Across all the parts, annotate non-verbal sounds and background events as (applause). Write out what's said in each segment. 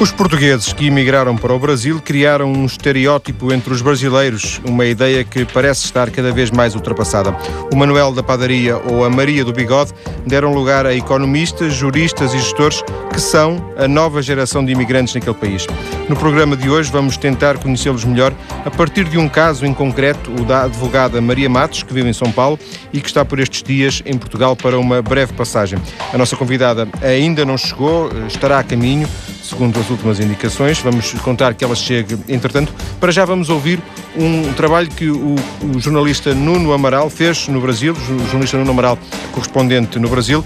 Os portugueses que emigraram para o Brasil criaram um estereótipo entre os brasileiros, uma ideia que parece estar cada vez mais ultrapassada. O Manuel da Padaria ou a Maria do Bigode deram lugar a economistas, juristas e gestores que são a nova geração de imigrantes naquele país. No programa de hoje vamos tentar conhecê-los melhor a partir de um caso em concreto, o da advogada Maria Matos, que vive em São Paulo e que está por estes dias em Portugal para uma breve passagem. A nossa convidada ainda não chegou, estará a caminho segundo as últimas indicações. Vamos contar que ela chegue, entretanto. Para já vamos ouvir um trabalho que o, o jornalista Nuno Amaral fez no Brasil, o jornalista Nuno Amaral, correspondente no Brasil,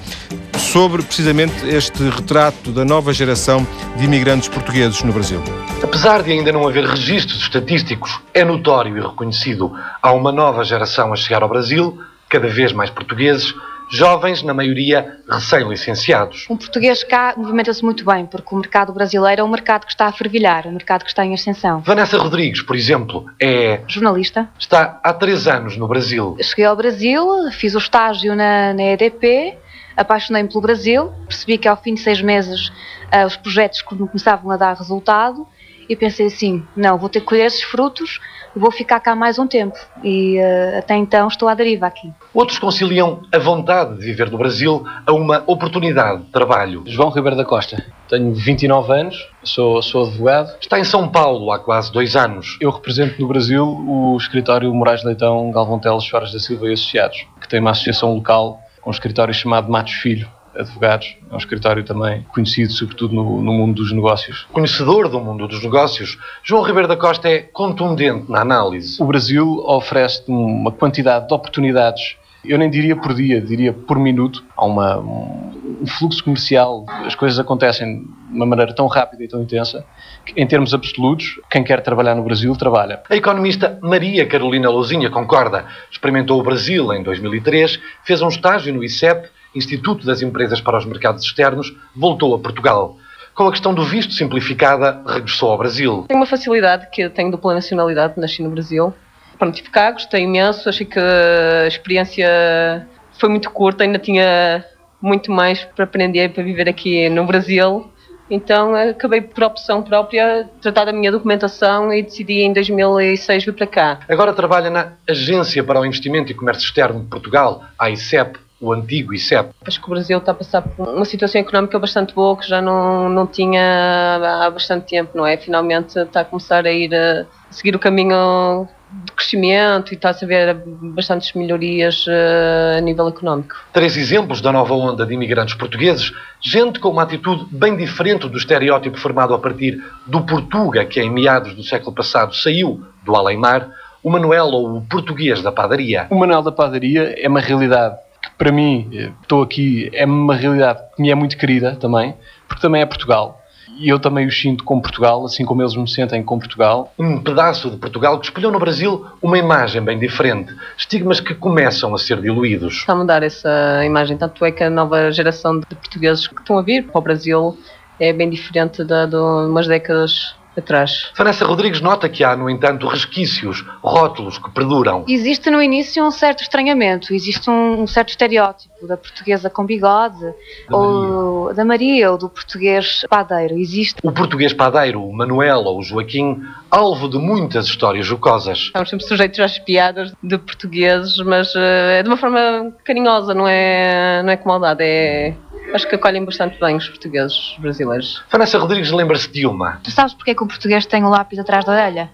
sobre precisamente este retrato da nova geração de imigrantes portugueses no Brasil. Apesar de ainda não haver registros estatísticos, é notório e reconhecido há uma nova geração a chegar ao Brasil, cada vez mais portugueses, jovens, na maioria recém-licenciados. Um português cá movimenta-se muito bem, porque o mercado brasileiro é um mercado que está a fervilhar, um mercado que está em ascensão. Vanessa Rodrigues, por exemplo, é. Jornalista. Está há três anos no Brasil. Cheguei ao Brasil, fiz o estágio na, na EDP, apaixonei-me pelo Brasil, percebi que ao fim de seis meses uh, os projetos começavam a dar resultado e pensei assim: não, vou ter que colher esses frutos vou ficar cá mais um tempo e uh, até então estou à deriva aqui. Outros conciliam a vontade de viver no Brasil a uma oportunidade de trabalho. João Ribeiro da Costa, tenho 29 anos, sou, sou advogado. Está em São Paulo há quase dois anos. Eu represento no Brasil o escritório Moraes Leitão, Galvão Teles, Soares da Silva e Associados, que tem uma associação local com um escritório chamado Matos Filho, advogados. É um escritório também conhecido, sobretudo, no, no, mundo dos negócios. Conhecedor do mundo dos negócios, João Ribeiro da Costa é contundente na análise. O Brasil oferece uma quantidade de oportunidades. Eu nem diria por dia, diria por minuto. Há uma, um fluxo comercial, as coisas acontecem de uma maneira tão rápida e tão intensa que, em termos absolutos, quem quer trabalhar no Brasil trabalha. A economista Maria Carolina Lousinha concorda. Experimentou o Brasil em 2003, fez um estágio no ICEP Instituto das Empresas para os Mercados Externos, voltou a Portugal. Com a questão do visto simplificada, regressou ao Brasil. Tenho uma facilidade que tenho dupla nacionalidade, nasci no Brasil. Pronto, tive cá, gostei imenso, achei que a experiência foi muito curta, ainda tinha muito mais para aprender para viver aqui no Brasil. Então acabei por opção própria tratar da minha documentação e decidi em 2006 vir para cá. Agora trabalha na Agência para o Investimento e Comércio Externo de Portugal, a ICEP, o antigo ICEP. Acho que o Brasil está a passar por uma situação económica bastante boa que já não, não tinha há bastante tempo, não é? Finalmente está a começar a ir a seguir o caminho de crescimento e está-se a ver bastantes melhorias uh, a nível económico. Três exemplos da nova onda de imigrantes portugueses, gente com uma atitude bem diferente do estereótipo formado a partir do Portuga, que em meados do século passado saiu do além-mar, o Manuel ou o português da padaria. O Manuel da padaria é uma realidade para mim, estou aqui, é uma realidade que me é muito querida também, porque também é Portugal. E eu também os sinto com Portugal, assim como eles me sentem com Portugal. Um pedaço de Portugal que espelhou no Brasil uma imagem bem diferente. Estigmas que começam a ser diluídos. Está a mudar essa imagem. Tanto é que a nova geração de portugueses que estão a vir para o Brasil é bem diferente de, de umas décadas atrás. Vanessa Rodrigues nota que há, no entanto, resquícios, rótulos que perduram. Existe no início um certo estranhamento, existe um, um certo estereótipo da portuguesa com bigode, da ou Maria. da Maria, ou do português padeiro. Existe. O português padeiro, o Manuel ou o Joaquim, alvo de muitas histórias jocosas. Estamos sempre sujeitos às piadas de portugueses, mas uh, é de uma forma carinhosa, não é, não é com maldade, é acho que acolhem bastante bem os portugueses os brasileiros. Vanessa Rodrigues lembra-se de uma. Tu sabes porque é que o português tem o lápis atrás da orelha?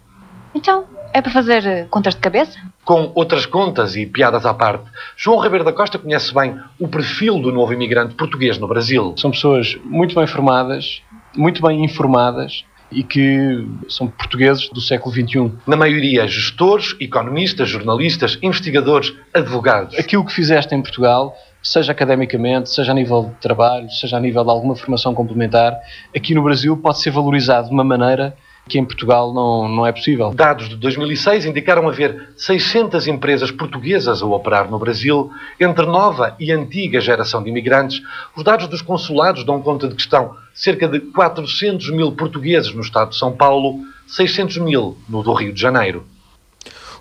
Então, é para fazer eh, contas de cabeça? Com outras contas e piadas à parte, João Ribeiro da Costa conhece bem o perfil do novo imigrante português no Brasil. São pessoas muito bem formadas, muito bem informadas e que são portugueses do século XXI. Na maioria, gestores, economistas, jornalistas, investigadores, advogados. Aquilo que fizeste em Portugal seja academicamente, seja a nível de trabalho, seja a nível de alguma formação complementar, aqui no Brasil pode ser valorizado de uma maneira que em Portugal não, não é possível. Dados de 2006 indicaram haver 600 empresas portuguesas a operar no Brasil, entre nova e antiga geração de imigrantes. Os dados dos consulados dão conta de que estão cerca de 400 mil portugueses no estado de São Paulo, 600 mil no do Rio de Janeiro.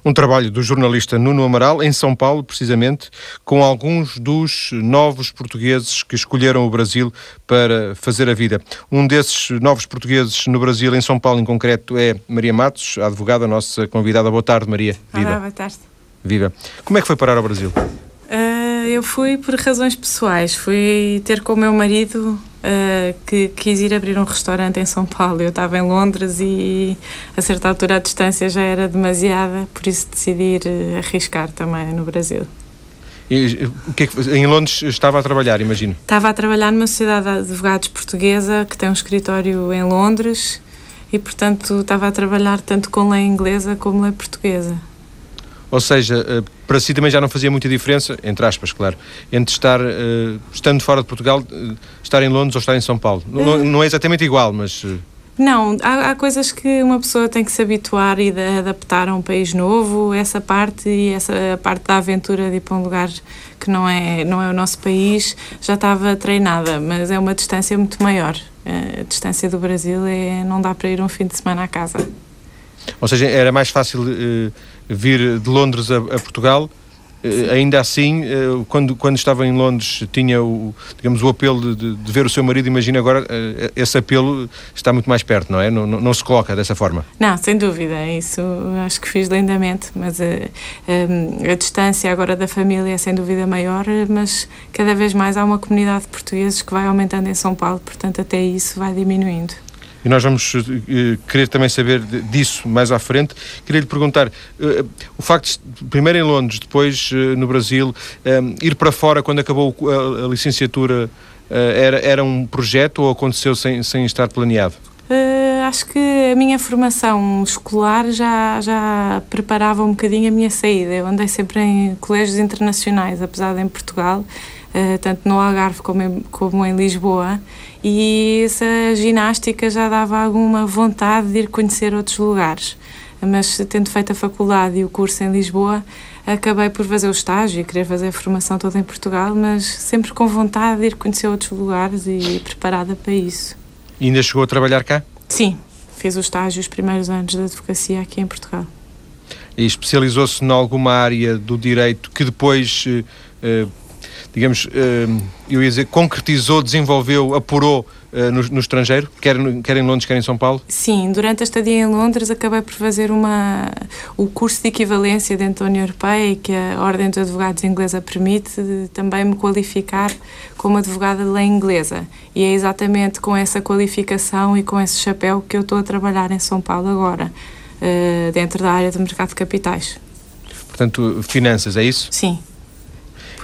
Um trabalho do jornalista Nuno Amaral, em São Paulo, precisamente, com alguns dos novos portugueses que escolheram o Brasil para fazer a vida. Um desses novos portugueses no Brasil, em São Paulo em concreto, é Maria Matos, a advogada, nossa convidada. Boa tarde, Maria. Viva. Olá, boa tarde. Viva. Como é que foi parar ao Brasil? Uh, eu fui por razões pessoais. Fui ter com o meu marido uh, que quis ir abrir um restaurante em São Paulo. Eu estava em Londres e a certa altura a distância já era demasiada, por isso decidi ir uh, arriscar também no Brasil. E, que é que, em Londres estava a trabalhar, imagino? Estava a trabalhar numa sociedade de advogados portuguesa que tem um escritório em Londres e, portanto, estava a trabalhar tanto com lei inglesa como lei portuguesa. Ou seja, eh, para si também já não fazia muita diferença, entre aspas, claro, entre estar, uh, estando fora de Portugal, uh, estar em Londres ou estar em São Paulo. Uh, não, não, é exatamente igual, mas. Não, há, há, coisas que uma pessoa tem que se habituar e de adaptar a um país novo, essa parte e essa parte da aventura de ir para um lugar que não é, não é o nosso país já estava treinada, mas é uma distância muito maior. A distância do Brasil é não dá para ir um fim de semana à casa. Ou seja, era mais fácil vir de Londres a, a Portugal. Uh, ainda assim, uh, quando, quando estava em Londres, tinha o, digamos, o apelo de, de ver o seu marido. Imagina agora, uh, esse apelo está muito mais perto, não é? Não, não, não, se coloca dessa forma. Não, sem dúvida. Isso acho que fiz lindamente. Mas a distância agora da família é sem dúvida maior. Mas cada vez mais há uma comunidade de portugueses que vai aumentando em São Paulo, portanto, até isso vai diminuindo e nós vamos uh, querer também saber disso mais à frente. Queria lhe perguntar: uh, o facto de, primeiro em Londres, depois uh, no Brasil, ir para fora quando acabou a, licenciatura era, era um projeto ou aconteceu sem, sem estar planeado? acho que a minha formação escolar já, já preparava um bocadinho a minha saída. Eu andei sempre em colégios internacionais, apesar de em Portugal, tanto no Algarve como em, como em Lisboa e essa ginástica já dava alguma vontade de ir conhecer outros lugares. Mas tendo feito a faculdade e o curso em Lisboa, acabei por fazer o estágio e querer fazer a formação toda em Portugal, mas sempre com vontade de ir conhecer outros lugares e preparada para isso. E ainda chegou a trabalhar cá? Sim, fiz o estágio os primeiros anos da advocacia aqui em Portugal. E especializou-se em alguma área do direito que depois eh, eh, digamos, uh, eu ia dizer, concretizou, desenvolveu, apurou uh, no, no, estrangeiro, quer, quer em Londres, quer em São Paulo? Sim, durante a estadia em Londres acabei por fazer uma, o curso de equivalência dentro da União Europeia e que a Ordem dos Advogados Inglesa permite também me qualificar como advogada de lei inglesa. E é exatamente com essa qualificação e com esse chapéu que eu estou a trabalhar em São Paulo agora, uh, dentro da área do mercado de capitais. Portanto, finanças, é isso? Sim.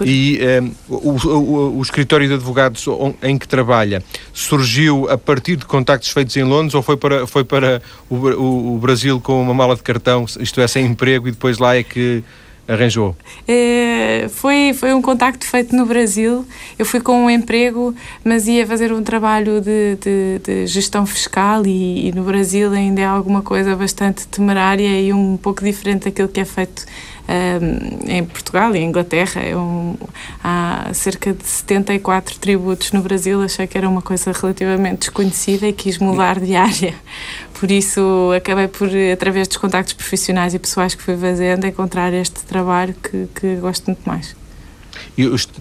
E um, ehm, o, o, o, escritório de advogados em que trabalha surgiu a partir de contactos feitos em Londres ou foi para, foi para o, o, o Brasil com uma mala de cartão, isto é, sem emprego, e depois lá é que arranjou? É, foi, foi um contacto feito no Brasil. Eu fui com um emprego, mas ia fazer um trabalho de, de, de gestão fiscal e, e, no Brasil ainda é alguma coisa bastante temerária e um pouco diferente daquilo que é feito em Portugal e em Inglaterra. Um, há cerca de 74 tributos no Brasil. Achei que era uma coisa relativamente desconhecida e quis mudar de área. Por isso, acabei por, através dos contactos profissionais e pessoais que fui fazendo, encontrar este trabalho que, que gosto muito mais.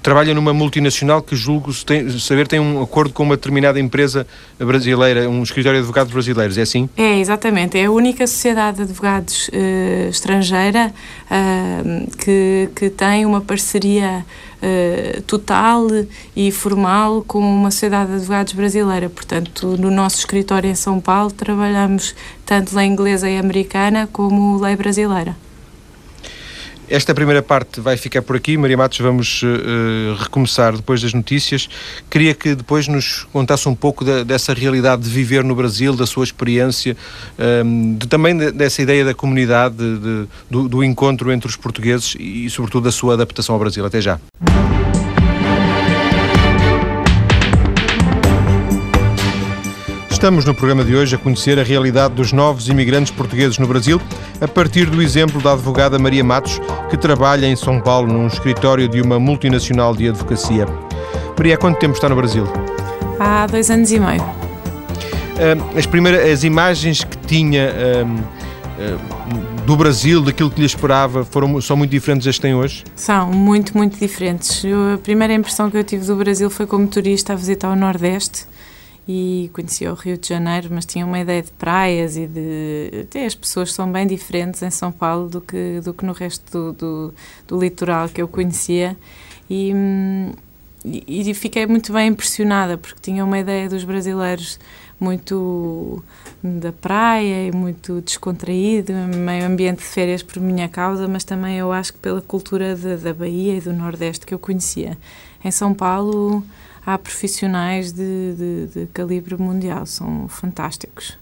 Trabalha numa multinacional que julgo tem, saber tem um acordo com uma determinada empresa brasileira, um escritório de advogados brasileiros, é assim? É, exatamente. É a única sociedade de advogados uh, estrangeira uh, que, que tem uma parceria uh, total e formal com uma sociedade de advogados brasileira. Portanto, no nosso escritório em São Paulo trabalhamos tanto lei inglesa e americana como lei brasileira. Esta primeira parte vai ficar por aqui. Maria Matos, vamos uh, recomeçar depois das notícias. Queria que depois nos contasse um pouco dessa realidade de viver no Brasil, da sua experiência, um, ehm, de, também de, dessa ideia da comunidade, de, do, do encontro entre os portugueses e, sobretudo, da sua adaptação ao Brasil. Até já. Estamos no programa de hoje a conhecer a realidade dos novos imigrantes portugueses no Brasil, a partir do exemplo da advogada Maria Matos, que trabalha em São Paulo num escritório de uma multinacional de advocacia. Maria, há quanto tempo está no Brasil? Há dois anos e meio. As primeiras as imagens que tinha do Brasil, daquilo que lhe esperava, foram, são muito diferentes das que têm hoje? São muito, muito diferentes. Eu, a primeira impressão que eu tive do Brasil foi como turista a visitar o Nordeste e conhecia o Rio de Janeiro, mas tinha uma ideia de praias e de. Até as pessoas são bem diferentes em São Paulo do que, do que no resto do, do, do litoral que eu conhecia. E, e fiquei muito bem impressionada porque tinha uma ideia dos brasileiros muito da praia e muito descontraído, meio ambiente de férias por minha causa, mas também eu acho que pela cultura de, da Bahia e do Nordeste que eu conhecia. Em São Paulo há profissionais de, de, de calibre mundial, são fantásticos.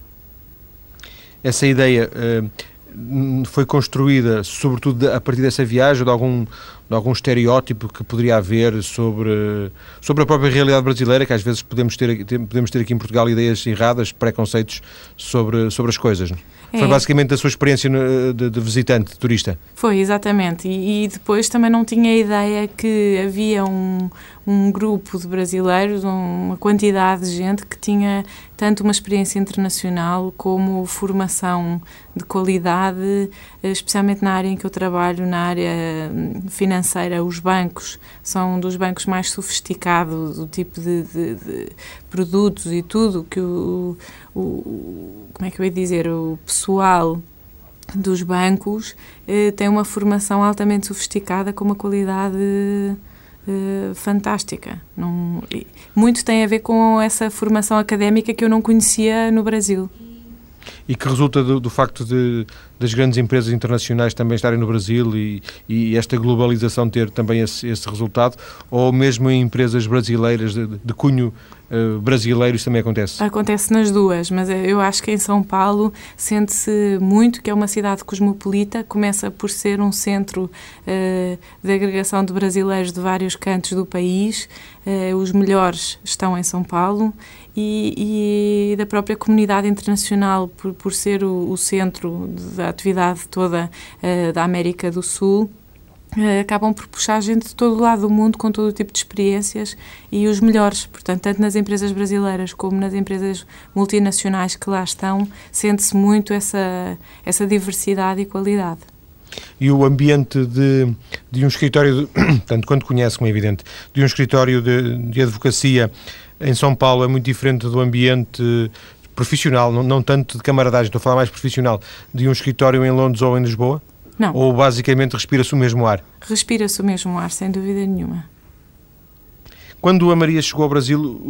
Essa ideia uh, foi construída sobretudo a partir dessa viagem de algum de algum estereótipo que poderia haver sobre, sobre a própria realidade brasileira, que às vezes podemos ter, podemos ter aqui em Portugal ideias erradas, preconceitos sobre, sobre as coisas. É. Foi basicamente a sua experiência de, de visitante, de turista? Foi, exatamente. E, e, depois também não tinha ideia que havia um, um grupo de brasileiros, uma quantidade de gente que tinha tanto uma experiência internacional como formação de qualidade, especialmente na área em que eu trabalho, na área financeira. Os bancos são um dos bancos mais sofisticados, o tipo de, de, de produtos e tudo que o, o, como é que eu ia dizer, o pessoal dos bancos eh, tem uma formação altamente sofisticada com uma qualidade eh, fantástica. Muito tem a ver com essa formação académica que eu não conhecia no Brasil. E que resulta do, do facto de, das grandes empresas internacionais também estarem no Brasil e, e esta globalização ter também esse, esse, resultado, ou mesmo em empresas brasileiras de, de cunho uh, brasileiro isso também acontece? Acontece nas duas, mas eu acho que em São Paulo sente-se muito que é uma cidade cosmopolita, começa por ser um centro uh, de agregação de brasileiros de vários cantos do país, uh, os melhores estão em São Paulo e, e, da própria comunidade internacional, por, por ser o, o centro da atividade toda da América do Sul. Uh, acabam por puxar gente de todo o lado do mundo com todo o tipo de experiências e os melhores. Portanto, tanto nas empresas brasileiras como nas empresas multinacionais que lá estão, sente-se muito essa, essa diversidade e qualidade e o ambiente de, de um escritório, de, (coughs) tanto quanto conhece, como é evidente, de um escritório de, de advocacia em São Paulo é muito diferente do ambiente profissional, não, não, tanto de camaradagem, estou a falar mais profissional, de um escritório em Londres ou em Lisboa? Não. Ou basicamente respira-se o mesmo ar? Respira-se o mesmo ar, sem dúvida nenhuma. Quando a Maria chegou ao Brasil,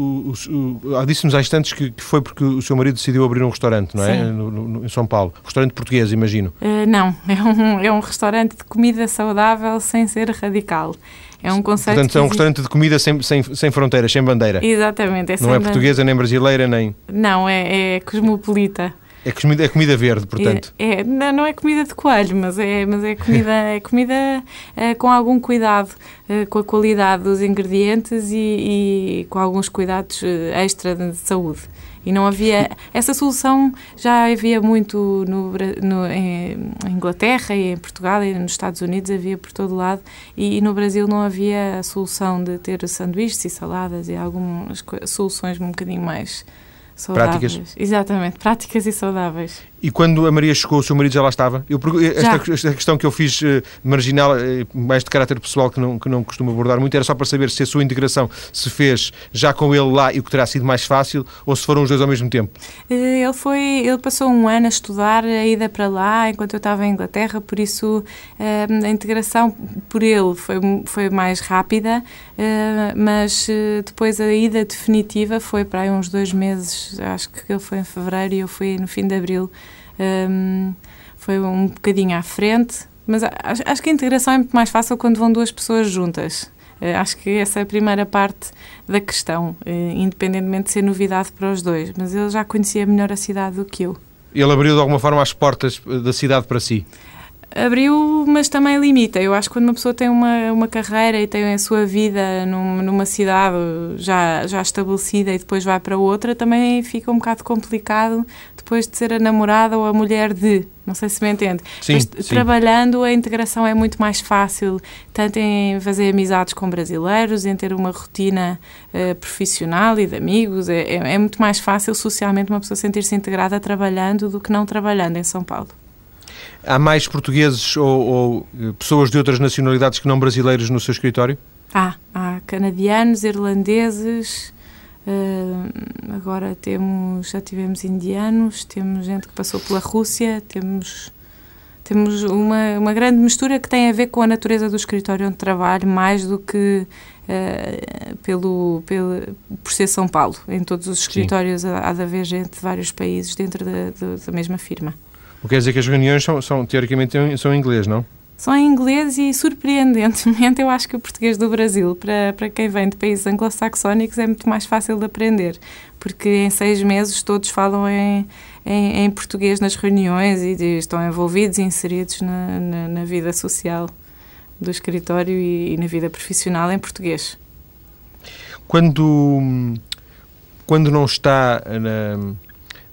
disse-nos há instantes que, que, foi porque o seu marido decidiu abrir um restaurante, não é? No, no, em São Paulo. Restaurante português, imagino. Uh, não, é um, é um restaurante de comida saudável sem ser radical. É um conceito. Portanto, é um restaurante de comida sem, sem, sem fronteiras, sem bandeira. Exatamente. É não é portuguesa, nem brasileira, nem. Não, é, é cosmopolita. É comida, é comida verde, portanto. É, é, não é comida de coelho, mas é, mas é comida, é comida é, com algum cuidado, é, com a qualidade dos ingredientes e, e com alguns cuidados eh, extra de saúde. E não havia. Essa solução já havia muito no, no, em Inglaterra e em Portugal e nos Estados Unidos, havia por todo lado. E, e no Brasil não havia a solução de ter sanduíches e saladas e algumas soluções um bocadinho mais saudáveis. Práticas. Exatamente, práticas e saudáveis. E quando a Maria chegou, o seu marido já lá estava? Eu, esta, esta, questão que eu fiz uh, marginal, uh, mais de caráter pessoal, que não, que não costumo abordar muito, era só para saber se a sua integração se fez já com ele lá e o que terá sido mais fácil, ou se foram os dois ao mesmo tempo? Uh, ele foi, ele passou um ano a estudar a ida para lá, enquanto eu estava em Inglaterra, por isso a integração por ele foi, foi mais rápida, mas depois a ida definitiva foi para aí uns dois meses, acho que ele foi em fevereiro e eu fui no fim de abril um, foi um bocadinho à frente, mas acho, acho, que a integração é muito mais fácil quando vão duas pessoas juntas. Uh, acho que essa é a primeira parte da questão, uh, independentemente de ser novidade para os dois. Mas ele já conhecia melhor a cidade do que eu. Ele abriu de alguma forma as portas da cidade para si? Abriu, mas também limita. Eu acho que quando uma pessoa tem uma, uma carreira e tem a sua vida num, numa cidade já, já estabelecida e depois vai para outra, também fica um bocado complicado depois de ser a namorada ou a mulher de. Não sei se me entende. Sim, mas, sim. Trabalhando, a integração é muito mais fácil, tanto em fazer amizades com brasileiros, em ter uma rotina uh, profissional e de amigos. É, é, é muito mais fácil socialmente uma pessoa sentir-se integrada trabalhando do que não trabalhando em São Paulo. Há mais portugueses ou, ou, pessoas de outras nacionalidades que não brasileiros no seu escritório? Há, há canadianos, irlandeses, uh, agora temos, já tivemos indianos, temos gente que passou pela Rússia, temos, temos uma, uma grande mistura que tem a ver com a natureza do escritório onde trabalho, mais do que uh, pelo, pelo, por ser São Paulo. Em todos os escritórios há, há de haver gente de vários países dentro da, da, da mesma firma. O que quer dizer que as reuniões são, são teoricamente, são em inglês, não? São em inglês e, surpreendentemente, eu acho que o português do Brasil, para, para quem vem de países anglo-saxónicos, é muito mais fácil de aprender, porque em seis meses todos falam em, em, em português nas reuniões e estão envolvidos e inseridos na, na, na vida social do escritório e, e na vida profissional em português. Quando, quando não está na,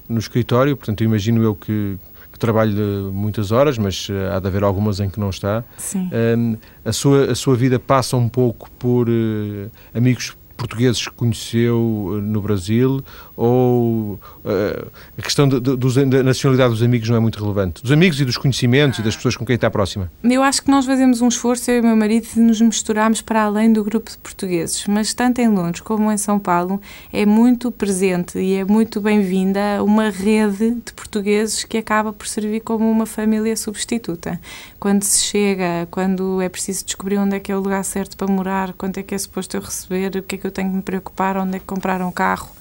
no escritório, portanto, imagino eu que, trabalho muitas horas, mas eh, há de haver algumas em que não está. Um, a, sua, a sua vida passa um pouco por uh, amigos portugueses que conheceu eh, no Brasil ou uh, a questão de, de, da nacionalidade dos amigos não é muito relevante? Dos amigos e dos conhecimentos e das pessoas com quem está próxima? Eu acho que nós fazemos um esforço, eu e meu marido, de nos misturarmos para além do grupo de portugueses, mas tanto em Londres como em São Paulo é muito presente e é muito bem-vinda uma rede de portugueses que acaba por servir como uma família substituta. Quando se chega, quando é preciso descobrir onde é que é o lugar certo para morar, quanto é que é suposto eu receber, o que é que eu tenho que me preocupar, onde é que comprar um carro,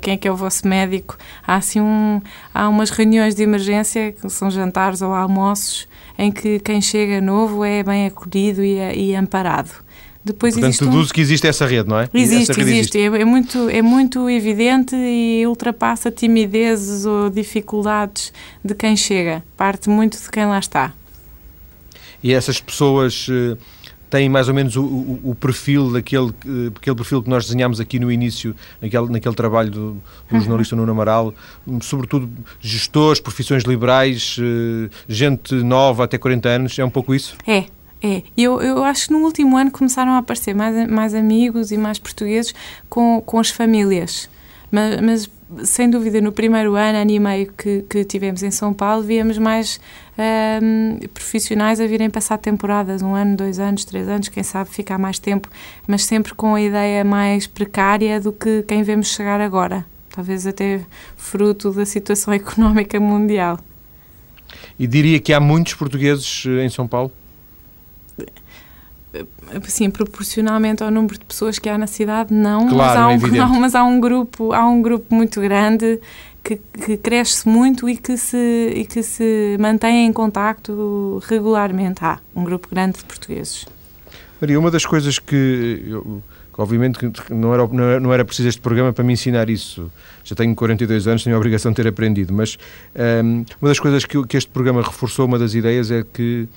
quem é que é o vosso médico. Há assim um, há umas reuniões de emergência, que são jantares ou almoços, em que quem chega novo é bem acolhido e, é, e amparado. Depois Portanto, deduzo um... que existe essa rede, não é? Existe, existe. existe. É, é, muito, é muito evidente e ultrapassa timidezes ou dificuldades de quem chega. Parte muito de quem lá está. E essas pessoas eh, têm mais ou menos o, o, o perfil daquele aquele perfil que nós desenhámos aqui no início, naquele, naquele trabalho do, do uhum. jornalista Nuno Amaral, sobretudo gestores, profissões liberais, eh, gente nova até 40 anos, é um pouco isso? É, é, eu, eu acho que no último ano começaram a aparecer mais, mais amigos e mais portugueses com, com as famílias. Mas, mas, sem dúvida, no primeiro ano, ano e meio que, que tivemos em São Paulo, víamos mais um, profissionais a virem passar temporadas, um ano, dois anos, três anos, quem sabe ficar mais tempo, mas sempre com a ideia mais precária do que quem vemos chegar agora. Talvez até fruto da situação (laughs) económica mundial. E diria que há muitos portugueses eh, em São Paulo? Assim, proporcionalmente ao número de pessoas que há na cidade, não, claro, mas, há um, (laughs) é não, mas há um grupo, há um grupo muito grande que, que, cresce muito e que, se, e que se mantém em contacto regularmente. Há um grupo grande de portugueses. Maria, uma das coisas que, eu, que obviamente não era, não era preciso este programa para me ensinar isso, já tenho 42 anos, tenho a obrigação de ter aprendido, mas um, uma das coisas que, que este programa reforçou, uma das ideias é que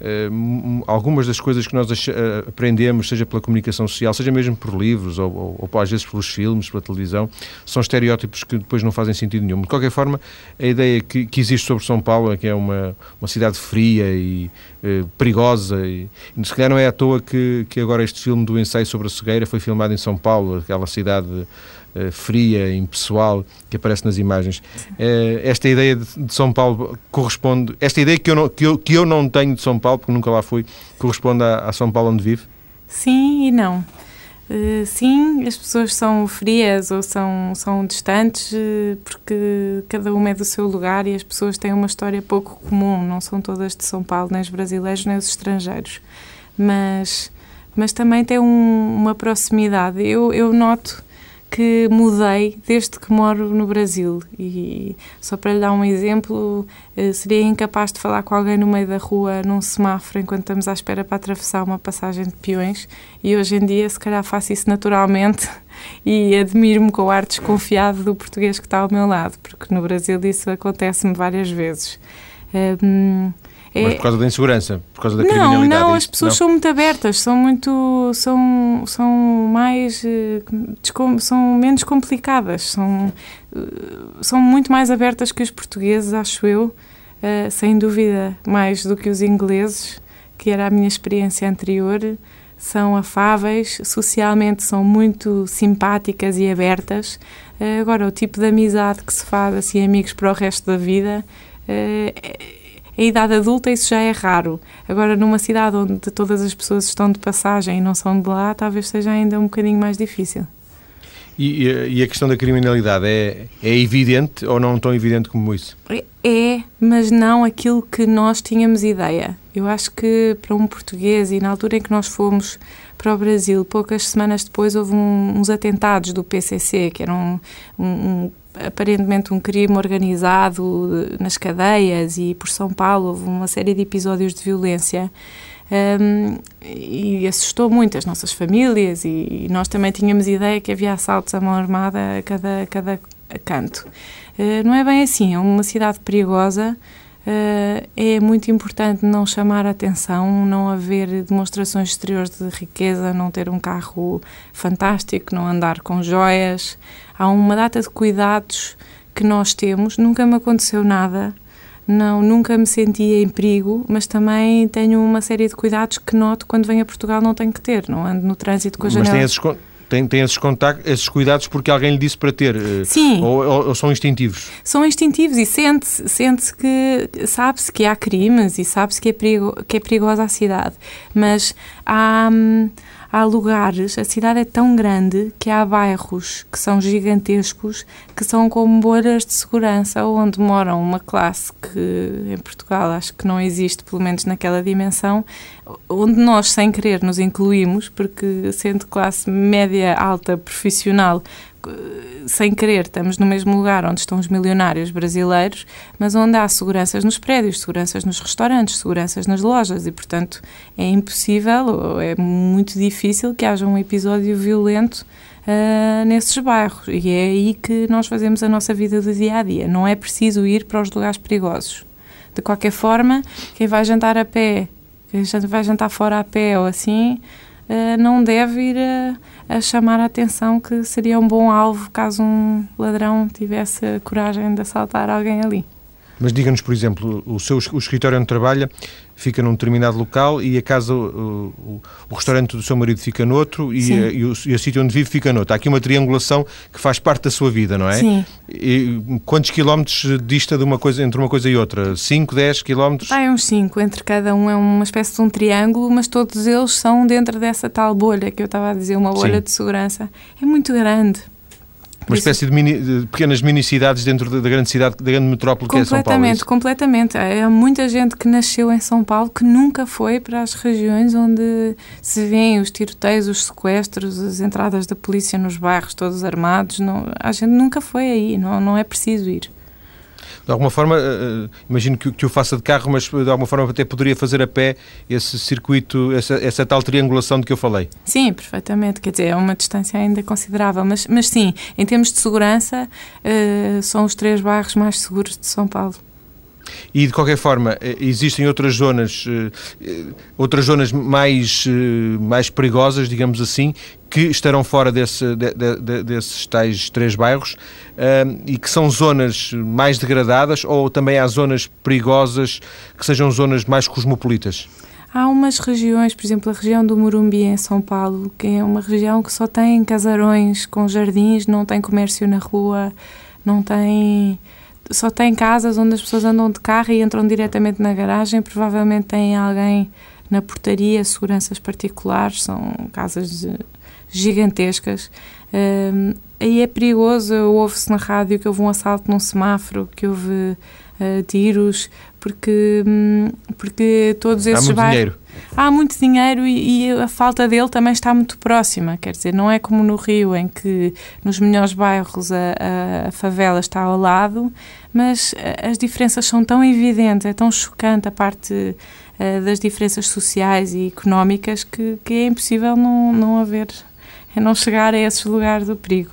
Uh, algumas das coisas que nós uh, aprendemos, seja pela comunicação social, seja mesmo por livros ou, ou, ou, às vezes pelos filmes, pela televisão, são estereótipos que depois não fazem sentido nenhum. De qualquer forma, a ideia que, que existe sobre São Paulo é que é uma, uma cidade fria e uh, perigosa, e se calhar não é à toa que, que agora este filme do ensaio sobre a cegueira foi filmado em São Paulo, aquela cidade uh, fria, impessoal, que aparece nas imagens. Uh, esta ideia de, São Paulo corresponde, esta ideia que eu, não, que, eu, que eu não tenho de São Paulo, porque nunca lá fui, corresponde à São Paulo onde vive? Sim e não. Uh, sim, as pessoas são frias ou são, são distantes porque cada uma é do seu lugar e as pessoas têm uma história pouco comum, não são todas de São Paulo, nem os brasileiros nem os estrangeiros. Mas, mas também tem um, uma proximidade. Eu, eu noto que mudei desde que moro no Brasil. E só para lhe dar um exemplo, eh, seria incapaz de falar com alguém no meio da rua, num semáforo, enquanto estamos à espera para atravessar uma passagem de peões. E hoje em dia, se calhar, faço isso naturalmente (laughs) e admiro-me com o ar desconfiado do português que está ao meu lado, porque no Brasil isso acontece-me várias vezes. Um, é... Mas por causa da insegurança, por causa da não, criminalidade? Não, é as pessoas não? são muito abertas, são muito, são, são mais, eh, são menos complicadas, são, eh, são muito mais abertas que os portugueses, acho eu, eh, sem dúvida, mais do que os ingleses, que era a minha experiência anterior, são afáveis, socialmente são muito simpáticas e abertas. Agora, o tipo de amizade que se faz, assim, amigos para o resto da vida, em idade adulta isso já é raro. Agora, numa cidade onde todas as pessoas estão de passagem e não são de lá, talvez seja ainda um bocadinho mais difícil. E, e, a questão da criminalidade é, é evidente ou não tão evidente como isso? É, mas não aquilo que nós tínhamos ideia. Eu acho que para um português, e na altura em que nós fomos para o Brasil, poucas semanas depois houve um, uns atentados do PCC, que eram um, um, aparentemente um crime organizado nas cadeias, e por São Paulo houve uma série de episódios de violência um, e assustou muito as nossas famílias e, e, nós também tínhamos ideia que havia assaltos à mão armada a cada, a cada canto. Uh, não é bem assim, é uma cidade perigosa, uh, é muito importante não chamar atenção, não haver demonstrações exteriores de riqueza, não ter um carro fantástico, não andar com joias. Há uma data de cuidados que nós temos, nunca me aconteceu nada não, nunca me senti em perigo, mas também tenho uma série de cuidados que noto quando venho a Portugal não tenho que ter, não ando no trânsito com a janela. Mas tem esses, tem, tem esses, contactos, esses cuidados porque alguém lhe disse para ter? Eh, Sim. Ou, ou, ou são instintivos? São instintivos e sente-se sente que sabe-se que há crimes e sabe-se que, é perigo, que é perigosa a cidade, mas há... Hum, há lugares, a cidade é tão grande que há bairros que são gigantescos, que são como bolhas de segurança, onde moram uma classe que em Portugal acho que não existe, pelo menos naquela dimensão, onde nós, sem querer, nos incluímos, porque sendo classe média alta profissional, sem querer, estamos no mesmo lugar onde estão os milionários brasileiros, mas onde há seguranças nos prédios, seguranças nos restaurantes, seguranças nas lojas e, portanto, é impossível ou é muito difícil que haja um episódio violento uh, nesses bairros. E é aí que nós fazemos a nossa vida do dia a dia. Não é preciso ir para os lugares perigosos. De qualquer forma, quem vai jantar a pé, quem vai jantar fora a pé ou assim, uh, não deve ir a a chamar a atenção que seria um bom alvo caso um ladrão tivesse a coragem de assaltar alguém ali. Mas diga-nos, por exemplo, o seu o escritório onde trabalha fica num determinado local e a casa, o, o, o restaurante do seu marido fica noutro e, a, e, o, e a sítio onde vive fica noutro. Há aqui uma triangulação que faz parte da sua vida, não é? Sim. E quantos quilómetros dista de uma coisa, entre uma coisa e outra? 5, 10 quilómetros? Ah, é uns 5. Entre cada um é uma espécie de um triângulo, mas todos eles são dentro dessa tal bolha que eu estava a dizer, uma bolha Sim. de segurança. É muito grande. Uma espécie de, mini, de, pequenas mini-cidades dentro da, grande cidade, da grande metrópole que é São Paulo. Completamente, completamente. Há muita gente que nasceu em São Paulo que nunca foi para as regiões onde se vêem os tiroteios, os sequestros, as entradas da polícia nos bairros todos armados. Não, a gente nunca foi aí, não, não é preciso ir de alguma forma, uh, imagino que, que, o faça de carro, mas de alguma forma até poderia fazer a pé esse circuito, essa, essa tal triangulação de que eu falei. Sim, perfeitamente. Quer dizer, é uma distância ainda considerável, mas, mas sim, em termos de segurança, uh, são os três bairros mais seguros de São Paulo. E de qualquer forma, existem outras zonas, outras zonas mais, mais perigosas, digamos assim, que estarão fora desse, de, de, desses tais três bairros e que são zonas mais degradadas ou também há zonas perigosas que sejam zonas mais cosmopolitas? Há umas regiões, por exemplo, a região do Morumbi em São Paulo, que é uma região que só tem casarões com jardins, não tem comércio na rua, não tem só tem casas onde as pessoas andam de carro e entram diretamente na garagem, provavelmente tem alguém na portaria, seguranças particulares, são casas gigantescas. Uh, aí é perigoso, ouve-se na rádio que houve um assalto num semáforo, que houve uh, tiros, porque, um, porque todos esses Há muito bairros, dinheiro. Há muito dinheiro e, e, a falta dele também está muito próxima, quer dizer, não é como no Rio, em que nos melhores bairros a, a, favela está ao lado, mas as diferenças são tão evidentes, é tão chocante a parte uh, das diferenças sociais e económicas que, que é impossível não, não haver é não chegar a esses lugares do perigo.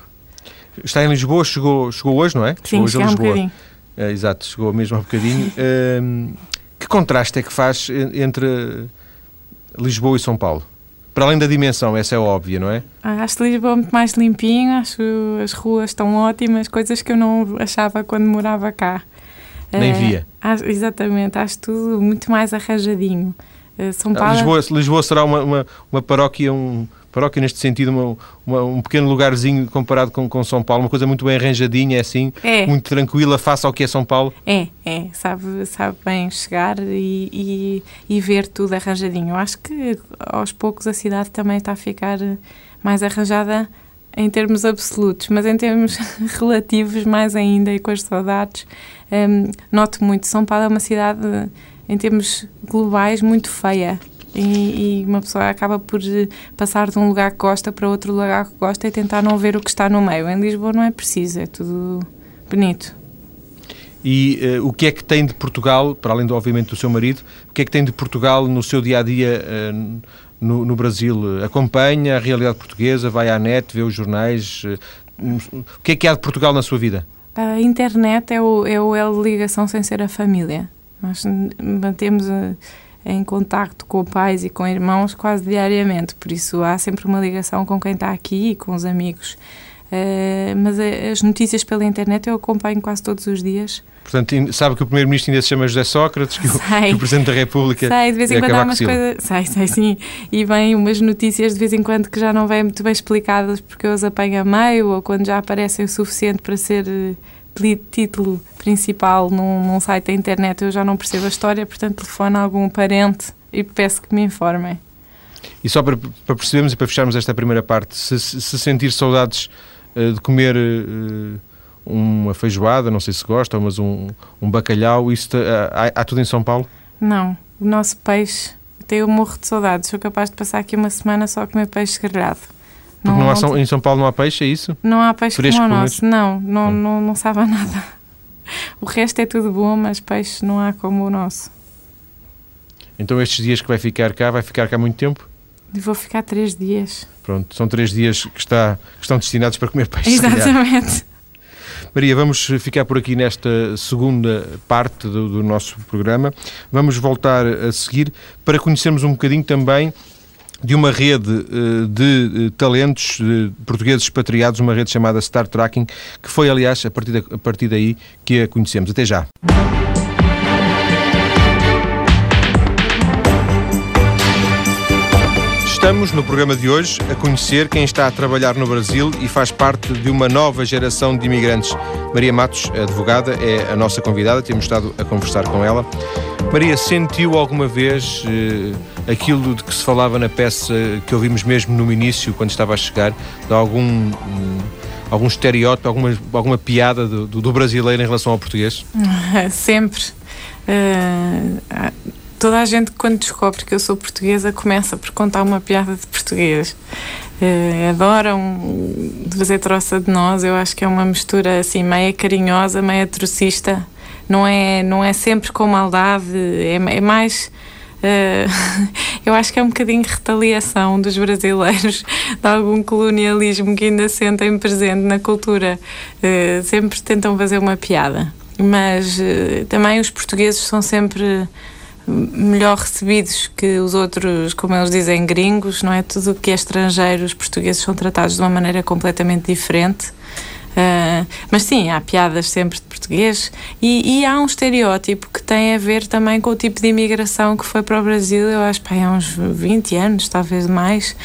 Está em Lisboa, chegou, chegou hoje, não é? Sim, chegou hoje a Lisboa. Um É, exato, chegou mesmo há um bocadinho. Uh, que contraste é que faz entre Lisboa e São Paulo? Para além da dimensão, essa é óbvia, não é? Ah, acho Lisboa muito mais limpinho, acho as ruas estão ótimas, coisas que eu não achava quando morava cá. Nem uh, via. Acho, exatamente, acho tudo muito mais arranjadinho. Uh, São Paulo... Lisboa, Lisboa será uma, uma, uma paróquia, um, paróquia neste sentido uma, uma, um pequeno lugarzinho comparado com, com São Paulo, uma coisa muito bem arranjadinha, é assim, É. muito tranquila face ao que é São Paulo. É, é, sabe, sabe bem chegar e, e, e ver tudo arranjadinho. Eu acho que aos poucos a cidade também está a ficar mais arranjada em termos absolutos, mas em termos (laughs) relativos mais ainda e com as saudades. hum, noto muito, São Paulo é uma cidade em termos globais muito feia. E, e uma pessoa acaba por eh, passar de um lugar que gosta para outro lugar que gosta e tentar não ver o que está no meio. Em Lisboa não é preciso, é tudo bonito. E eh, o que é que tem de Portugal, para além, do, obviamente, do seu marido, o que é que tem de Portugal no seu dia a dia eh, no, no Brasil? Acompanha a realidade portuguesa, vai à net, vê os jornais? eh, o que é que há de Portugal na sua vida? A internet é o, é o elo de ligação sem ser a família. Nós mantemos em contacto com pais e com irmãos quase diariamente, por isso há sempre uma ligação com quem está aqui e com os amigos. Eh, mas as notícias pela internet eu acompanho quase todos os dias. Portanto, sabe que o Primeiro-Ministro ainda se chama José Sócrates, que o, Sei. que o Presidente da República Sai, de vez em é quando há umas coisas. Sai, sai sim. E vem umas notícias de vez em quando que já não vêm muito bem explicadas porque eu as apanho a meio ou quando já aparecem o suficiente para ser eh, título principal num, num site da internet. Eu já não percebo a história, portanto telefono a algum parente e peço que me informem. E só para, para percebermos e para fecharmos esta primeira parte, se, se- se sentir saudades eh, de comer eh, uma feijoada, não sei se gosta, mas um, um bacalhau, isso te- há, há tudo em São Paulo? Não, o nosso peixe. Tem o morro de saudades. Sou capaz de passar aqui uma semana só a comer peixe grelhado. Porque não há São- em São Paulo não há peixe, é isso? Não há peixe Fresco, como o pelo nosso, não, não, Hum. não, não sabe a nada. (laughs) O resto é tudo bom, mas peixe não há como o nosso. Então estes dias que vai ficar cá, vai ficar cá muito tempo? Vou ficar três dias. Pronto, são três dias que, está, que estão destinados para comer peixe. Exatamente. (laughs) Maria, vamos ficar por aqui nesta segunda parte do, do nosso programa. Vamos voltar a seguir para conhecermos um bocadinho também de uma rede eh, de eh, talentos eh, portugueses expatriados, uma rede chamada Star Tracking, que foi, aliás, a partir, a partir daí que a conhecemos. Até já. Estamos no programa de hoje a conhecer quem está a trabalhar no Brasil e faz parte de uma nova geração de imigrantes. Maria Matos, advogada, é a nossa convidada, temos estado a conversar com ela. Maria, sentiu alguma vez aquilo de que se falava na peça que ouvimos mesmo no início, quando estava a chegar, de algum, algum estereótipo, alguma, alguma piada do, do- brasileiro em relação ao português? (laughs) Sempre. Há- toda a gente, quando descobre que eu sou portuguesa, começa por contar uma piada de português. Eh, adoram fazer troça de nós. Eu acho que é uma mistura assim, meia carinhosa, meia trocista. Não é, não é sempre com maldade, é, é mais. Eh, (laughs) eu acho que é um bocadinho retaliação dos brasileiros de algum colonialismo que ainda sentem presente na cultura. Eh, sempre tentam fazer uma piada. Mas eh, também os portugueses são sempre melhor recebidos que os outros, como eles dizem, gringos, não é? Tudo o que é estrangeiro, os portugueses são tratados de uma maneira completamente diferente. Ah, mas sim, há piadas sempre de português e, e há um estereótipo que tem a ver também com o tipo de imigração que foi para o Brasil, eu acho, pá, há uns 20 anos, talvez mais,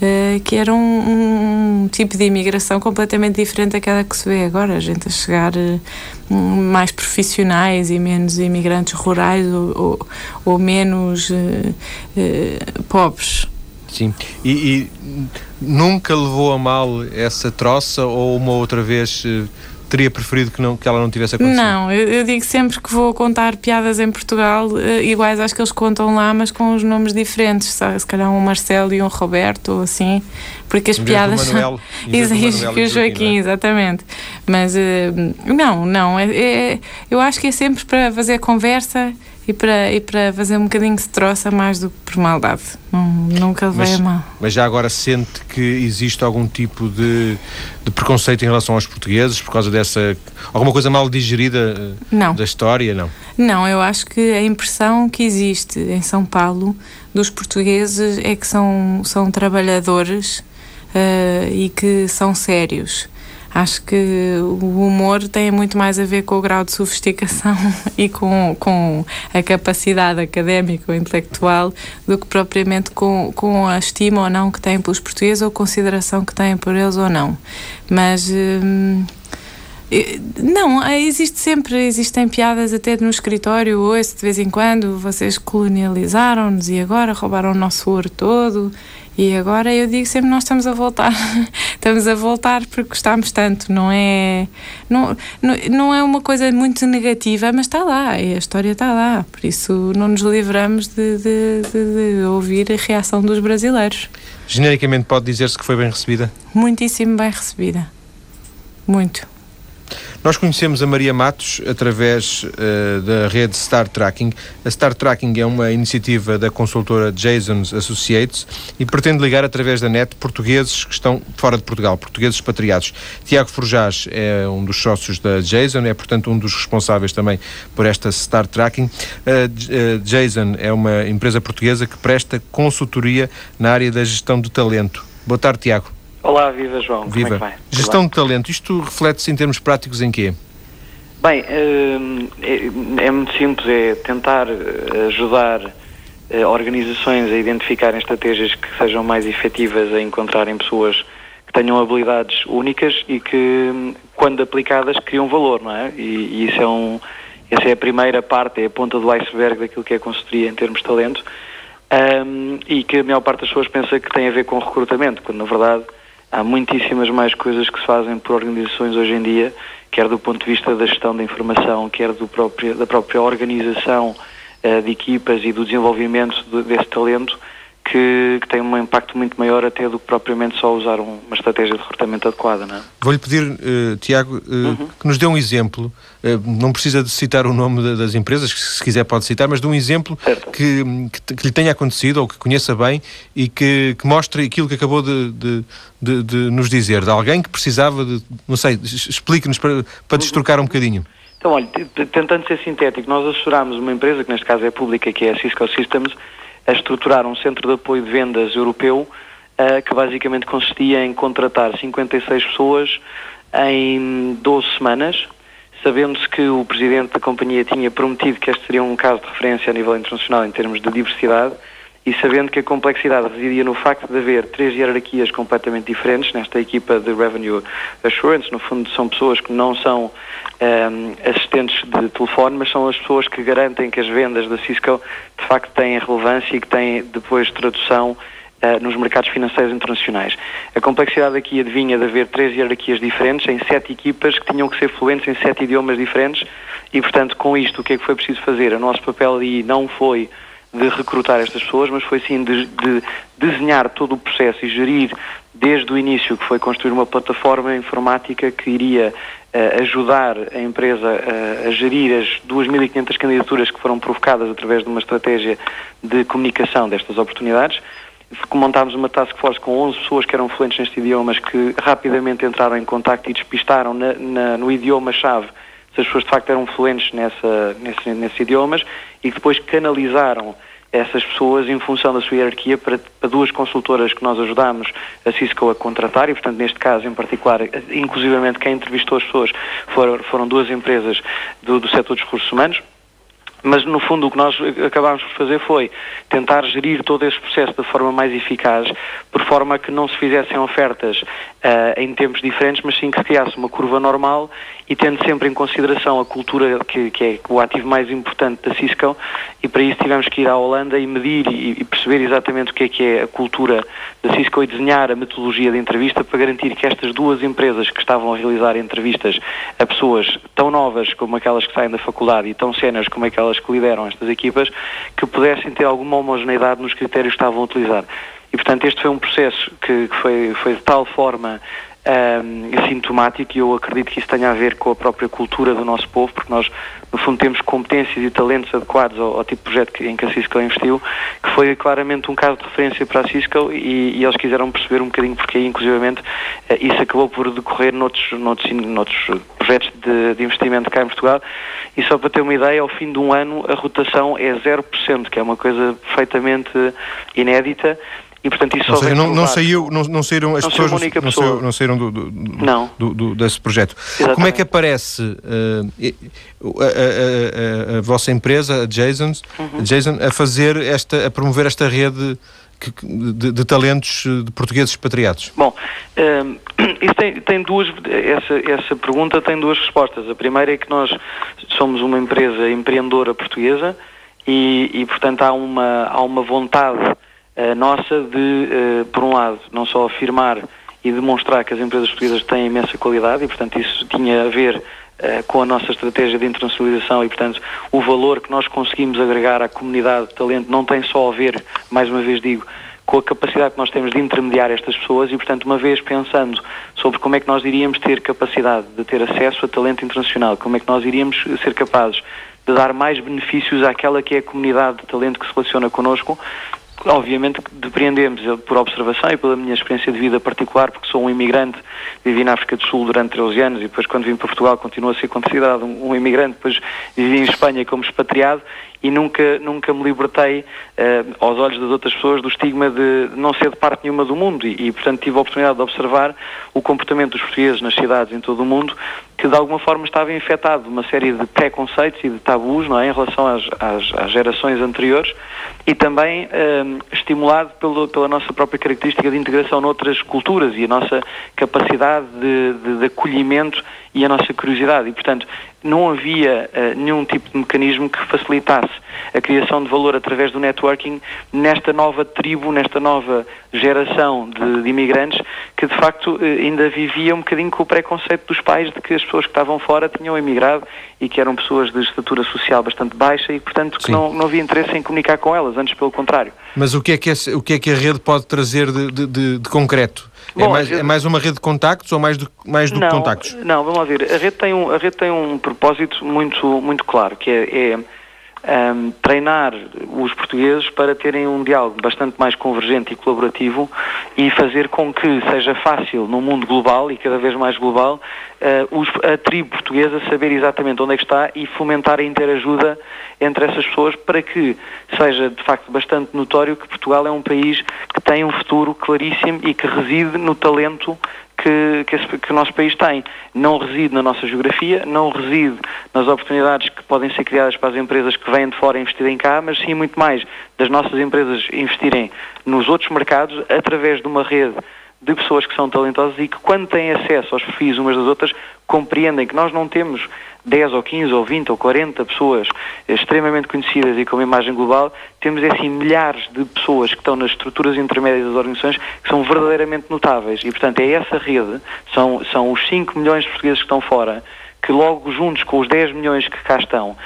ah, que era um, um tipo de imigração completamente diferente daquela que se vê agora, a gente a chegar um, mais profissionais e menos imigrantes rurais ou, ou, ou menos pobres. Sim. E, e nunca levou a mal essa troça ou uma outra vez eh, teria preferido que, não, que ela não tivesse acontecido? Não, eu, eu digo sempre que vou contar piadas em Portugal eh, iguais às que eles contam lá, mas com os nomes diferentes. Se, se calhar um Marcelo e um Roberto, ou assim, porque as Em piadas. Manuel, Manuel (laughs) que o Joaquim, Joaquim, exatamente. Mas eh, não, não. É, é- eu acho que é sempre para fazer conversa e para, e para fazer um bocadinho de troça mais do que por maldade. Não, nunca levei Mas- a mal. Mas já agora sente que existe algum tipo de, de preconceito em relação aos portugueses por causa dessa. alguma coisa mal digerida eh, Não. da história? Não. Não, eu acho que a impressão que existe em São Paulo dos portugueses é que são, são trabalhadores eh, e que são sérios. Acho que o humor tem muito mais a ver com o grau de sofisticação (laughs) e com, com a capacidade académica ou intelectual do que propriamente com, com a estima ou não que têm pelos portugueses ou consideração que têm por eles ou não. Mas. Hum, não, existe sempre, existem piadas até no escritório, ouço de vez em quando, vocês colonializaram-nos e agora roubaram o nosso ouro todo. E agora eu digo sempre nós estamos a voltar, (laughs) estamos a voltar porque gostamos tanto, não é não, não, não é uma coisa muito negativa, mas está lá, a história está lá, por isso não nos livramos de, de, de, de ouvir a reação dos brasileiros. Genericamente pode dizer-se que foi bem recebida? Muitíssimo bem recebida, muito. Nós conhecemos a Maria Matos através uh, da rede Star Tracking. A Star Tracking é uma iniciativa da consultora Jason's Associates e pretende ligar através da net portugueses que estão fora de Portugal, portugueses expatriados. Tiago Forjás é um dos sócios da Jason, é portanto um dos responsáveis também por esta Star Tracking. A uh, Jason é uma empresa portuguesa que presta consultoria na área da gestão de talento. Boa tarde, Tiago. Olá, viva João. Viva. Como é Gestão de talento, isto reflete-se em termos práticos em quê? Bem, hum, é, é, muito simples, é tentar eh, ajudar eh, organizações a identificarem estratégias que sejam mais efetivas a encontrarem pessoas que tenham habilidades únicas e que, hum, quando aplicadas, criam valor, não é? E, e isso é um, essa é a primeira parte, é a ponta do iceberg daquilo que é consultoria em termos de talento um, e que a maior parte das pessoas pensa que tem a ver com recrutamento, quando na verdade há muitíssimas mais coisas que se fazem por organizações hoje em dia, quer do ponto de vista da gestão da informação, quer próprio, da própria organização uh, de equipas e do desenvolvimento de, desse talento, que, que, tem um impacto muito maior até do que propriamente só usar um, uma estratégia de recrutamento adequada. É? Vou-lhe pedir, uh, Tiago, uh, uhum. que nos dê um exemplo, uh, não precisa de citar o nome de, das empresas, que se quiser pode citar, mas de um exemplo que, que, que, lhe tenha acontecido ou que conheça bem e que, mostre aquilo que acabou de, de, de, de nos dizer, de alguém que precisava de, não sei, explique-nos para, para destrocar um bocadinho. Então, olha, tentando ser sintético, nós assessorámos uma empresa, que neste caso é pública, que é a Cisco Systems, a estruturar um centro de apoio de vendas europeu uh, que basicamente consistia em contratar 56 pessoas em 12 semanas, sabendo-se que o presidente da companhia tinha prometido que este seria um caso de referência a nível internacional em termos de diversidade e sabendo que a complexidade residia no facto de haver três hierarquias completamente diferentes nesta equipa de Revenue Assurance, no fundo são pessoas que não são um, ehm, assistentes de telefone, mas são as pessoas que garantem que as vendas da Cisco de facto têm relevância e que têm depois tradução Uh, nos mercados financeiros internacionais. A complexidade aqui adivinha de haver três hierarquias diferentes em sete equipas que tinham que ser fluentes em sete idiomas diferentes e, portanto, com isto, o que é que foi preciso fazer? O nosso papel ali não foi de recrutar estas pessoas, mas foi sim de, de, desenhar todo o processo e gerir desde o início, que foi construir uma plataforma informática que iria uh, ajudar a empresa uh, a gerir as 2.500 candidaturas que foram provocadas através de uma estratégia de comunicação destas oportunidades. Montámos uma task force com 11 pessoas que eram fluentes nestes idiomas que rapidamente entraram em contacto e despistaram na, na, no idioma-chave se as pessoas de facto eram fluentes nessa, nesse, nesses idiomas e que depois canalizaram essas pessoas em função da sua hierarquia para, para, duas consultoras que nós ajudámos a Cisco a contratar e, portanto, neste caso em particular, inclusivamente quem entrevistou as pessoas foram, foram duas empresas do, do setor dos recursos humanos. Mas, no fundo, o que nós acabámos por fazer foi tentar gerir todo esse processo da forma mais eficaz, por forma que não se fizessem ofertas uh, em tempos diferentes, mas sim que se criasse uma curva normal e tendo sempre em consideração a cultura que, que, é o ativo mais importante da Cisco e para isso tivemos que ir à Holanda e medir e, e, perceber exatamente o que é que é a cultura da Cisco e desenhar a metodologia de entrevista para garantir que estas duas empresas que estavam a realizar entrevistas a pessoas tão novas como aquelas que saem da faculdade e tão séniores como aquelas que lideram estas equipas, que pudessem ter alguma homogeneidade nos critérios que estavam a utilizar. E, portanto, este foi um processo que, que foi, foi de tal forma um, sintomático e eu acredito que isso tenha a ver com a própria cultura do nosso povo, porque nós, no fundo, temos competências e talentos adequados ao, ao tipo de projeto que, em que a Cisco investiu, que foi claramente um caso de referência para a Cisco e, e eles quiseram perceber um bocadinho porque, inclusivamente, uh, isso acabou por decorrer noutros, noutros, noutros projetos de, de, investimento cá em Portugal. E só para ter uma ideia, ao fim de um ano a rotação é 0%, que é uma coisa perfeitamente inédita e portanto isso só seja, não, não saiu, não, não saíram as Não pessoas, não, pessoa. saiu- não saíram do, do- do- Não. do- do- desse projeto. Exatamente. Como é que aparece eh, a, a- a- a- vossa empresa, a Jason's, Uhum. Jason, a fazer esta, a promover esta rede de, de talentos eh, de portugueses expatriados? Bom, hum, (clears throat) isso tem, tem duas, essa, essa pergunta tem duas respostas. A primeira é que nós somos uma empresa empreendedora portuguesa e, e, portanto, há uma, há uma vontade eh, nossa de, eh, por um lado, não só afirmar e demonstrar que as empresas portuguesas têm imensa qualidade e, portanto, isso tinha a ver eh, com a nossa estratégia de internacionalização e, portanto, o valor que nós conseguimos agregar à comunidade de talento não tem só a ver, mais uma vez digo, com a capacidade que nós temos de intermediar estas pessoas e, portanto, uma vez pensando sobre como é que nós iríamos ter capacidade de ter acesso a talento internacional, como é que nós iríamos ser capazes de dar mais benefícios àquela que é a comunidade de talento que se relaciona connosco, obviamente depreendemos por observação e pela minha experiência de vida particular, porque sou um imigrante, vivi na África do Sul durante 13 anos e depois quando vim para Portugal continuo a ser considerado um, um imigrante, depois vivi em Espanha como expatriado e nunca, nunca me libertei eh, aos olhos das outras pessoas do estigma de não ser de parte nenhuma do mundo. E, e, portanto tive a oportunidade de observar o comportamento dos portugueses nas cidades em todo o mundo que de alguma forma estava infectado de uma série de preconceitos e de tabus não é, em relação às, às, às gerações anteriores e também eh, estimulado pelo, pela nossa própria característica de integração noutras culturas e a nossa capacidade de, de, de acolhimento e a nossa curiosidade. E, portanto, não havia eh, nenhum tipo de mecanismo que facilitasse a criação de valor através do networking nesta nova tribo, nesta nova geração de, de imigrantes que, de facto, eh, ainda vivia um bocadinho com o preconceito dos pais de que as pessoas que estavam fora tinham emigrado e que eram pessoas de estatura social bastante baixa e, portanto, que Sim. não, não havia interesse em comunicar com elas, antes pelo contrário. Mas o que é que, esse- o que, é que a rede pode trazer de, de- de- de é, Bom, mais, a rede- é mais uma rede de contactos ou mais do, mais do que não, contactos? Não, vamos lá ver. A rede tem um, a rede tem um propósito muito, muito claro, que é, é, ahm, treinar os portugueses para terem um diálogo bastante mais convergente e colaborativo e fazer com que seja fácil no mundo global e cada vez mais global ah, os- a tribo portuguesa saber exatamente onde é que está e fomentar a interajuda entre essas pessoas para que seja de facto bastante notório que Portugal é um país que tem um futuro claríssimo e que reside no talento que, que, esse- que o nosso país tem. Não reside na nossa geografia, não reside nas oportunidades que podem ser criadas para as empresas que vêm de fora investirem cá, mas sim muito mais das nossas empresas investirem nos outros mercados através de uma rede de pessoas que são talentosas e que quando têm acesso aos perfis umas das outras compreendem que nós não temos 10 ou 15 ou 20 ou 40 pessoas extremamente conhecidas e com uma imagem global, temos assim milhares de pessoas que estão nas estruturas intermédias das organizações que são verdadeiramente notáveis. E portanto é essa rede, são, são os 5 milhões de portugueses que estão fora que logo juntos com os 10 milhões que cá estão,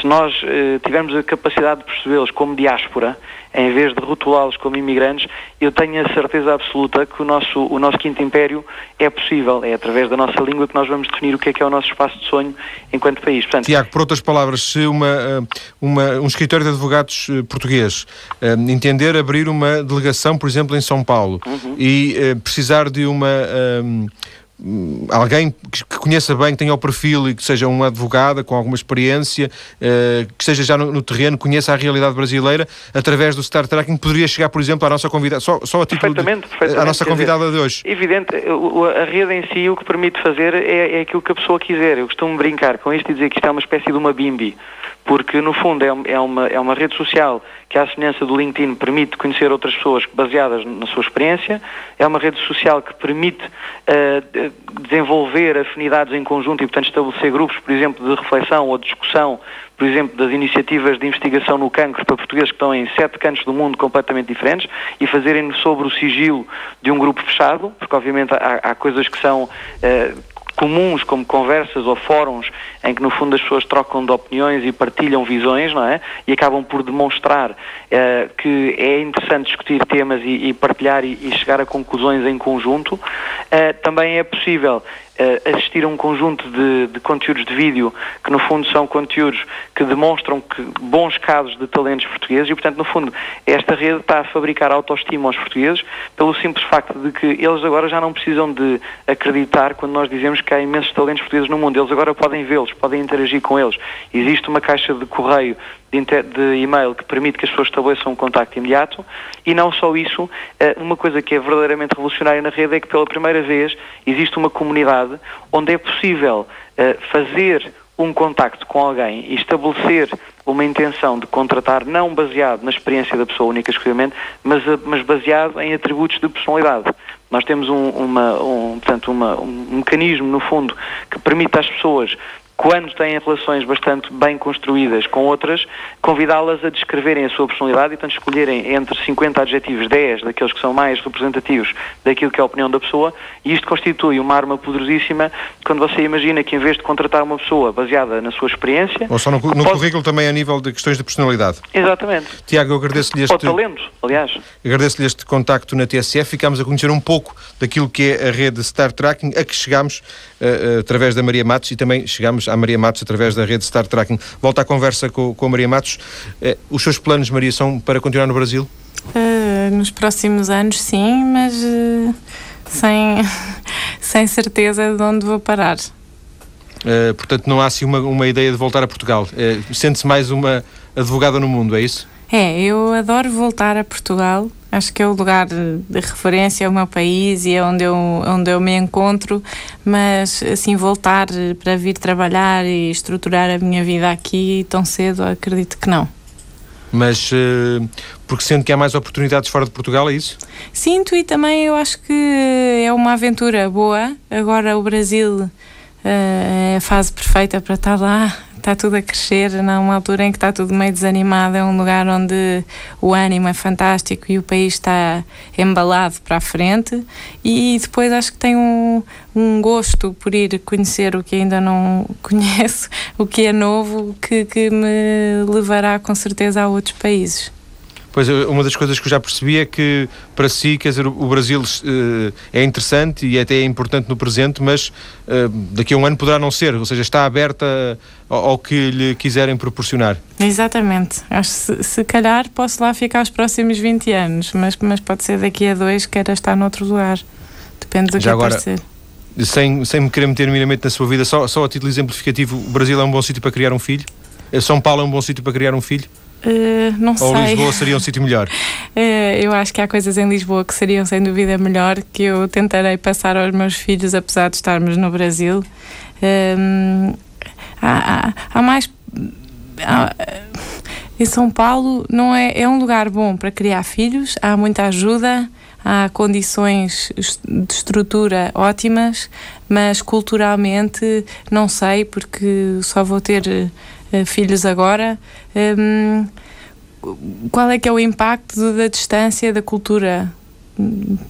se nós eh, tivermos a capacidade de percebê-los como diáspora, em vez de rotulá-los como imigrantes, eu tenho a certeza absoluta que o nosso, o nosso quinto império é possível. É através da nossa língua que nós vamos definir o que é que é o nosso espaço de sonho enquanto país. Portanto, Tiago, por outras palavras, se uma, eh, uma- um escritório de advogados eh, português eh, entender abrir uma delegação, por exemplo, em São Paulo Uhum. e precisar de uma. Alguém que conheça bem, que tenha o perfil e que seja uma advogada com alguma experiência, eh, que esteja já no, no terreno, conheça a realidade brasileira, através do Star Tracking, poderia chegar, por exemplo, à nossa convidada, só, só a título de, Perfeitamente, perfeitamente. à nossa Quer dizer, convidada de hoje. Evidente, a rede em si o que permite fazer é, é aquilo que a pessoa quiser. Eu costumo brincar com isto e dizer que isto é uma espécie de uma bimbi, porque no fundo é, é uma, é uma rede social que, à semelhança do LinkedIn, permite conhecer outras pessoas baseadas na sua experiência, é uma rede social que permite de- desenvolver afinidades em conjunto e, portanto, estabelecer grupos, por exemplo, de reflexão ou de discussão, por exemplo, das iniciativas de investigação no cancro para portugueses que estão em sete cantos do mundo completamente diferentes e fazerem sobre o sigilo de um grupo fechado, porque obviamente há, há coisas que são eh, comuns como conversas ou fóruns em que no fundo as pessoas trocam de opiniões e partilham visões, não é? E acabam por demonstrar eh, que é interessante discutir temas e, e partilhar e, e chegar a conclusões em conjunto. Eh, também é possível assistir a um conjunto de, de conteúdos de vídeo que no fundo são conteúdos que demonstram que bons casos de talentos portugueses e portanto no fundo esta rede está a fabricar autoestima aos portugueses pelo simples facto de que eles agora já não precisam de acreditar quando nós dizemos que há imensos talentos portugueses no mundo. Eles agora podem vê-los, podem interagir com eles. Existe uma caixa de correio de, e-mail que permite que as pessoas estabeleçam um contacto imediato e não só isso, eh, uma coisa que é verdadeiramente revolucionária na rede é que pela primeira vez existe uma comunidade onde é possível eh, fazer um contacto com alguém e estabelecer uma intenção de contratar não baseado na experiência da pessoa única exclusivamente, mas, mas baseado em atributos de personalidade. Nós temos um, uma, um, portanto, uma, um mecanismo, no fundo, que permite às pessoas quando têm relações bastante bem construídas com outras, convidá-las a descreverem a sua personalidade e, portanto, escolherem entre 50 adjetivos, 10 daqueles que são mais representativos daquilo que é a opinião da pessoa, e isto constitui uma arma poderosíssima quando você imagina que, em vez de contratar uma pessoa baseada na sua experiência... Ou só no, no pode... currículo também a nível de questões de personalidade. Exatamente. Tiago, eu agradeço-lhe este... Ou talento, aliás. Agradeço-lhe este contacto na TSF. Ficámos a conhecer um pouco daquilo que é a rede Star Tracking, a que chegámos uh, uh, através da Maria Matos e também chegámos à Maria Matos através da rede Star Tracking. Volta à conversa com, com a Maria Matos. Eh, os seus planos, Maria, são para continuar no Brasil? Uh, nos próximos anos, sim, mas uh, sem, (laughs) sem certeza de onde vou parar. Uh, portanto, não há assim uma, uma ideia de voltar a Portugal. Sente-se mais uma advogada no mundo, é isso? É, eu adoro voltar a Portugal. Acho que é o lugar de referência, é o meu país e é onde eu, onde eu me encontro, mas assim, voltar para vir trabalhar e estruturar a minha vida aqui tão cedo, acredito que não. Mas uh, porque sente que há mais oportunidades fora de Portugal, é isso? Sinto e também eu acho que é uma aventura boa. Agora o Brasil uh, é a fase perfeita para estar lá está tudo a crescer, numa altura em que está tudo meio desanimado, é um lugar onde o ânimo é fantástico e o país está embalado para a frente e depois acho que tenho um, um gosto por ir conhecer o que ainda não (laughs) conheço, o que é novo, que, que me levará com certeza a outros países. Pois, uma das coisas que eu já percebi é que, para si, quer dizer, o Brasil uh, é interessante e até é importante no presente, mas uh, daqui a um ano poderá não ser, ou seja, está aberta ao, ao que lhe quiserem proporcionar. Exatamente. Acho se, se calhar posso lá ficar os próximos 20 anos, mas, mas pode ser daqui a dois que queira estar noutro lugar. Depende do já que agora, aparecer. Sem, sem me querer meter minimamente na sua vida, só, só a título exemplificativo, o Brasil é um bom sítio para criar um filho? São Paulo é um bom sítio para criar um filho? Uh, não Ou sei. Lisboa seria um sítio melhor? Uh, (laughs) eu acho que há coisas em Lisboa que seriam sem dúvida melhor que eu tentarei passar aos meus filhos, apesar de estarmos no Brasil. Uh, há, há, há, mais. Há, em São Paulo não é, é um lugar bom para criar filhos, há muita ajuda, há condições de estrutura ótimas, mas culturalmente não sei, porque só vou ter filhos agora. Um, qual é que é o impacto da distância da cultura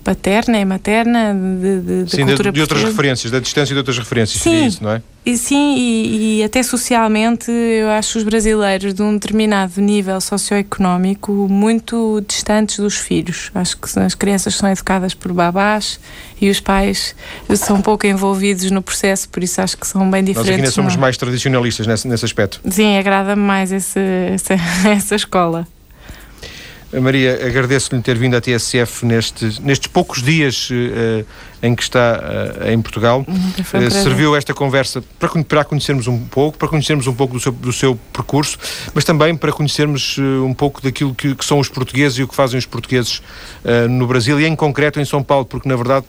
paterna e materna de, de, Sim, cultura de, de outras referências, da distância de outras referências, Sim, isso, não é? E, sim, e, e, até socialmente eu acho os brasileiros de um determinado nível socioeconómico muito distantes dos filhos. Acho que as crianças são educadas por babás e os pais são pouco envolvidos no processo, por isso acho que são bem diferentes. Nós aqui ainda somos não? mais tradicionalistas nesse, nesse aspecto. Sim, agrada-me mais esse, essa, (laughs) essa escola. Maria, agradeço-lhe ter vindo à TSF nestes, nestes poucos dias uh, em que está uh, em Portugal. Uh, serviu esta conversa para, para conhecermos um pouco, para conhecermos um pouco do seu, do seu percurso, mas também para conhecermos um pouco daquilo que, que, são os portugueses e o que fazem os portugueses no Brasil e em concreto em São Paulo, porque na verdade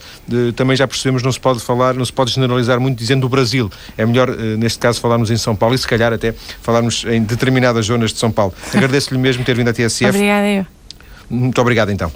também já percebemos não se pode falar, não se pode generalizar muito dizendo o Brasil. É melhor, neste caso, falarmos em São Paulo e se calhar até falarmos em determinadas zonas de São Paulo. (laughs) Agradeço-lhe mesmo ter vindo à TSF. Obrigada eu. Muito obrigado então.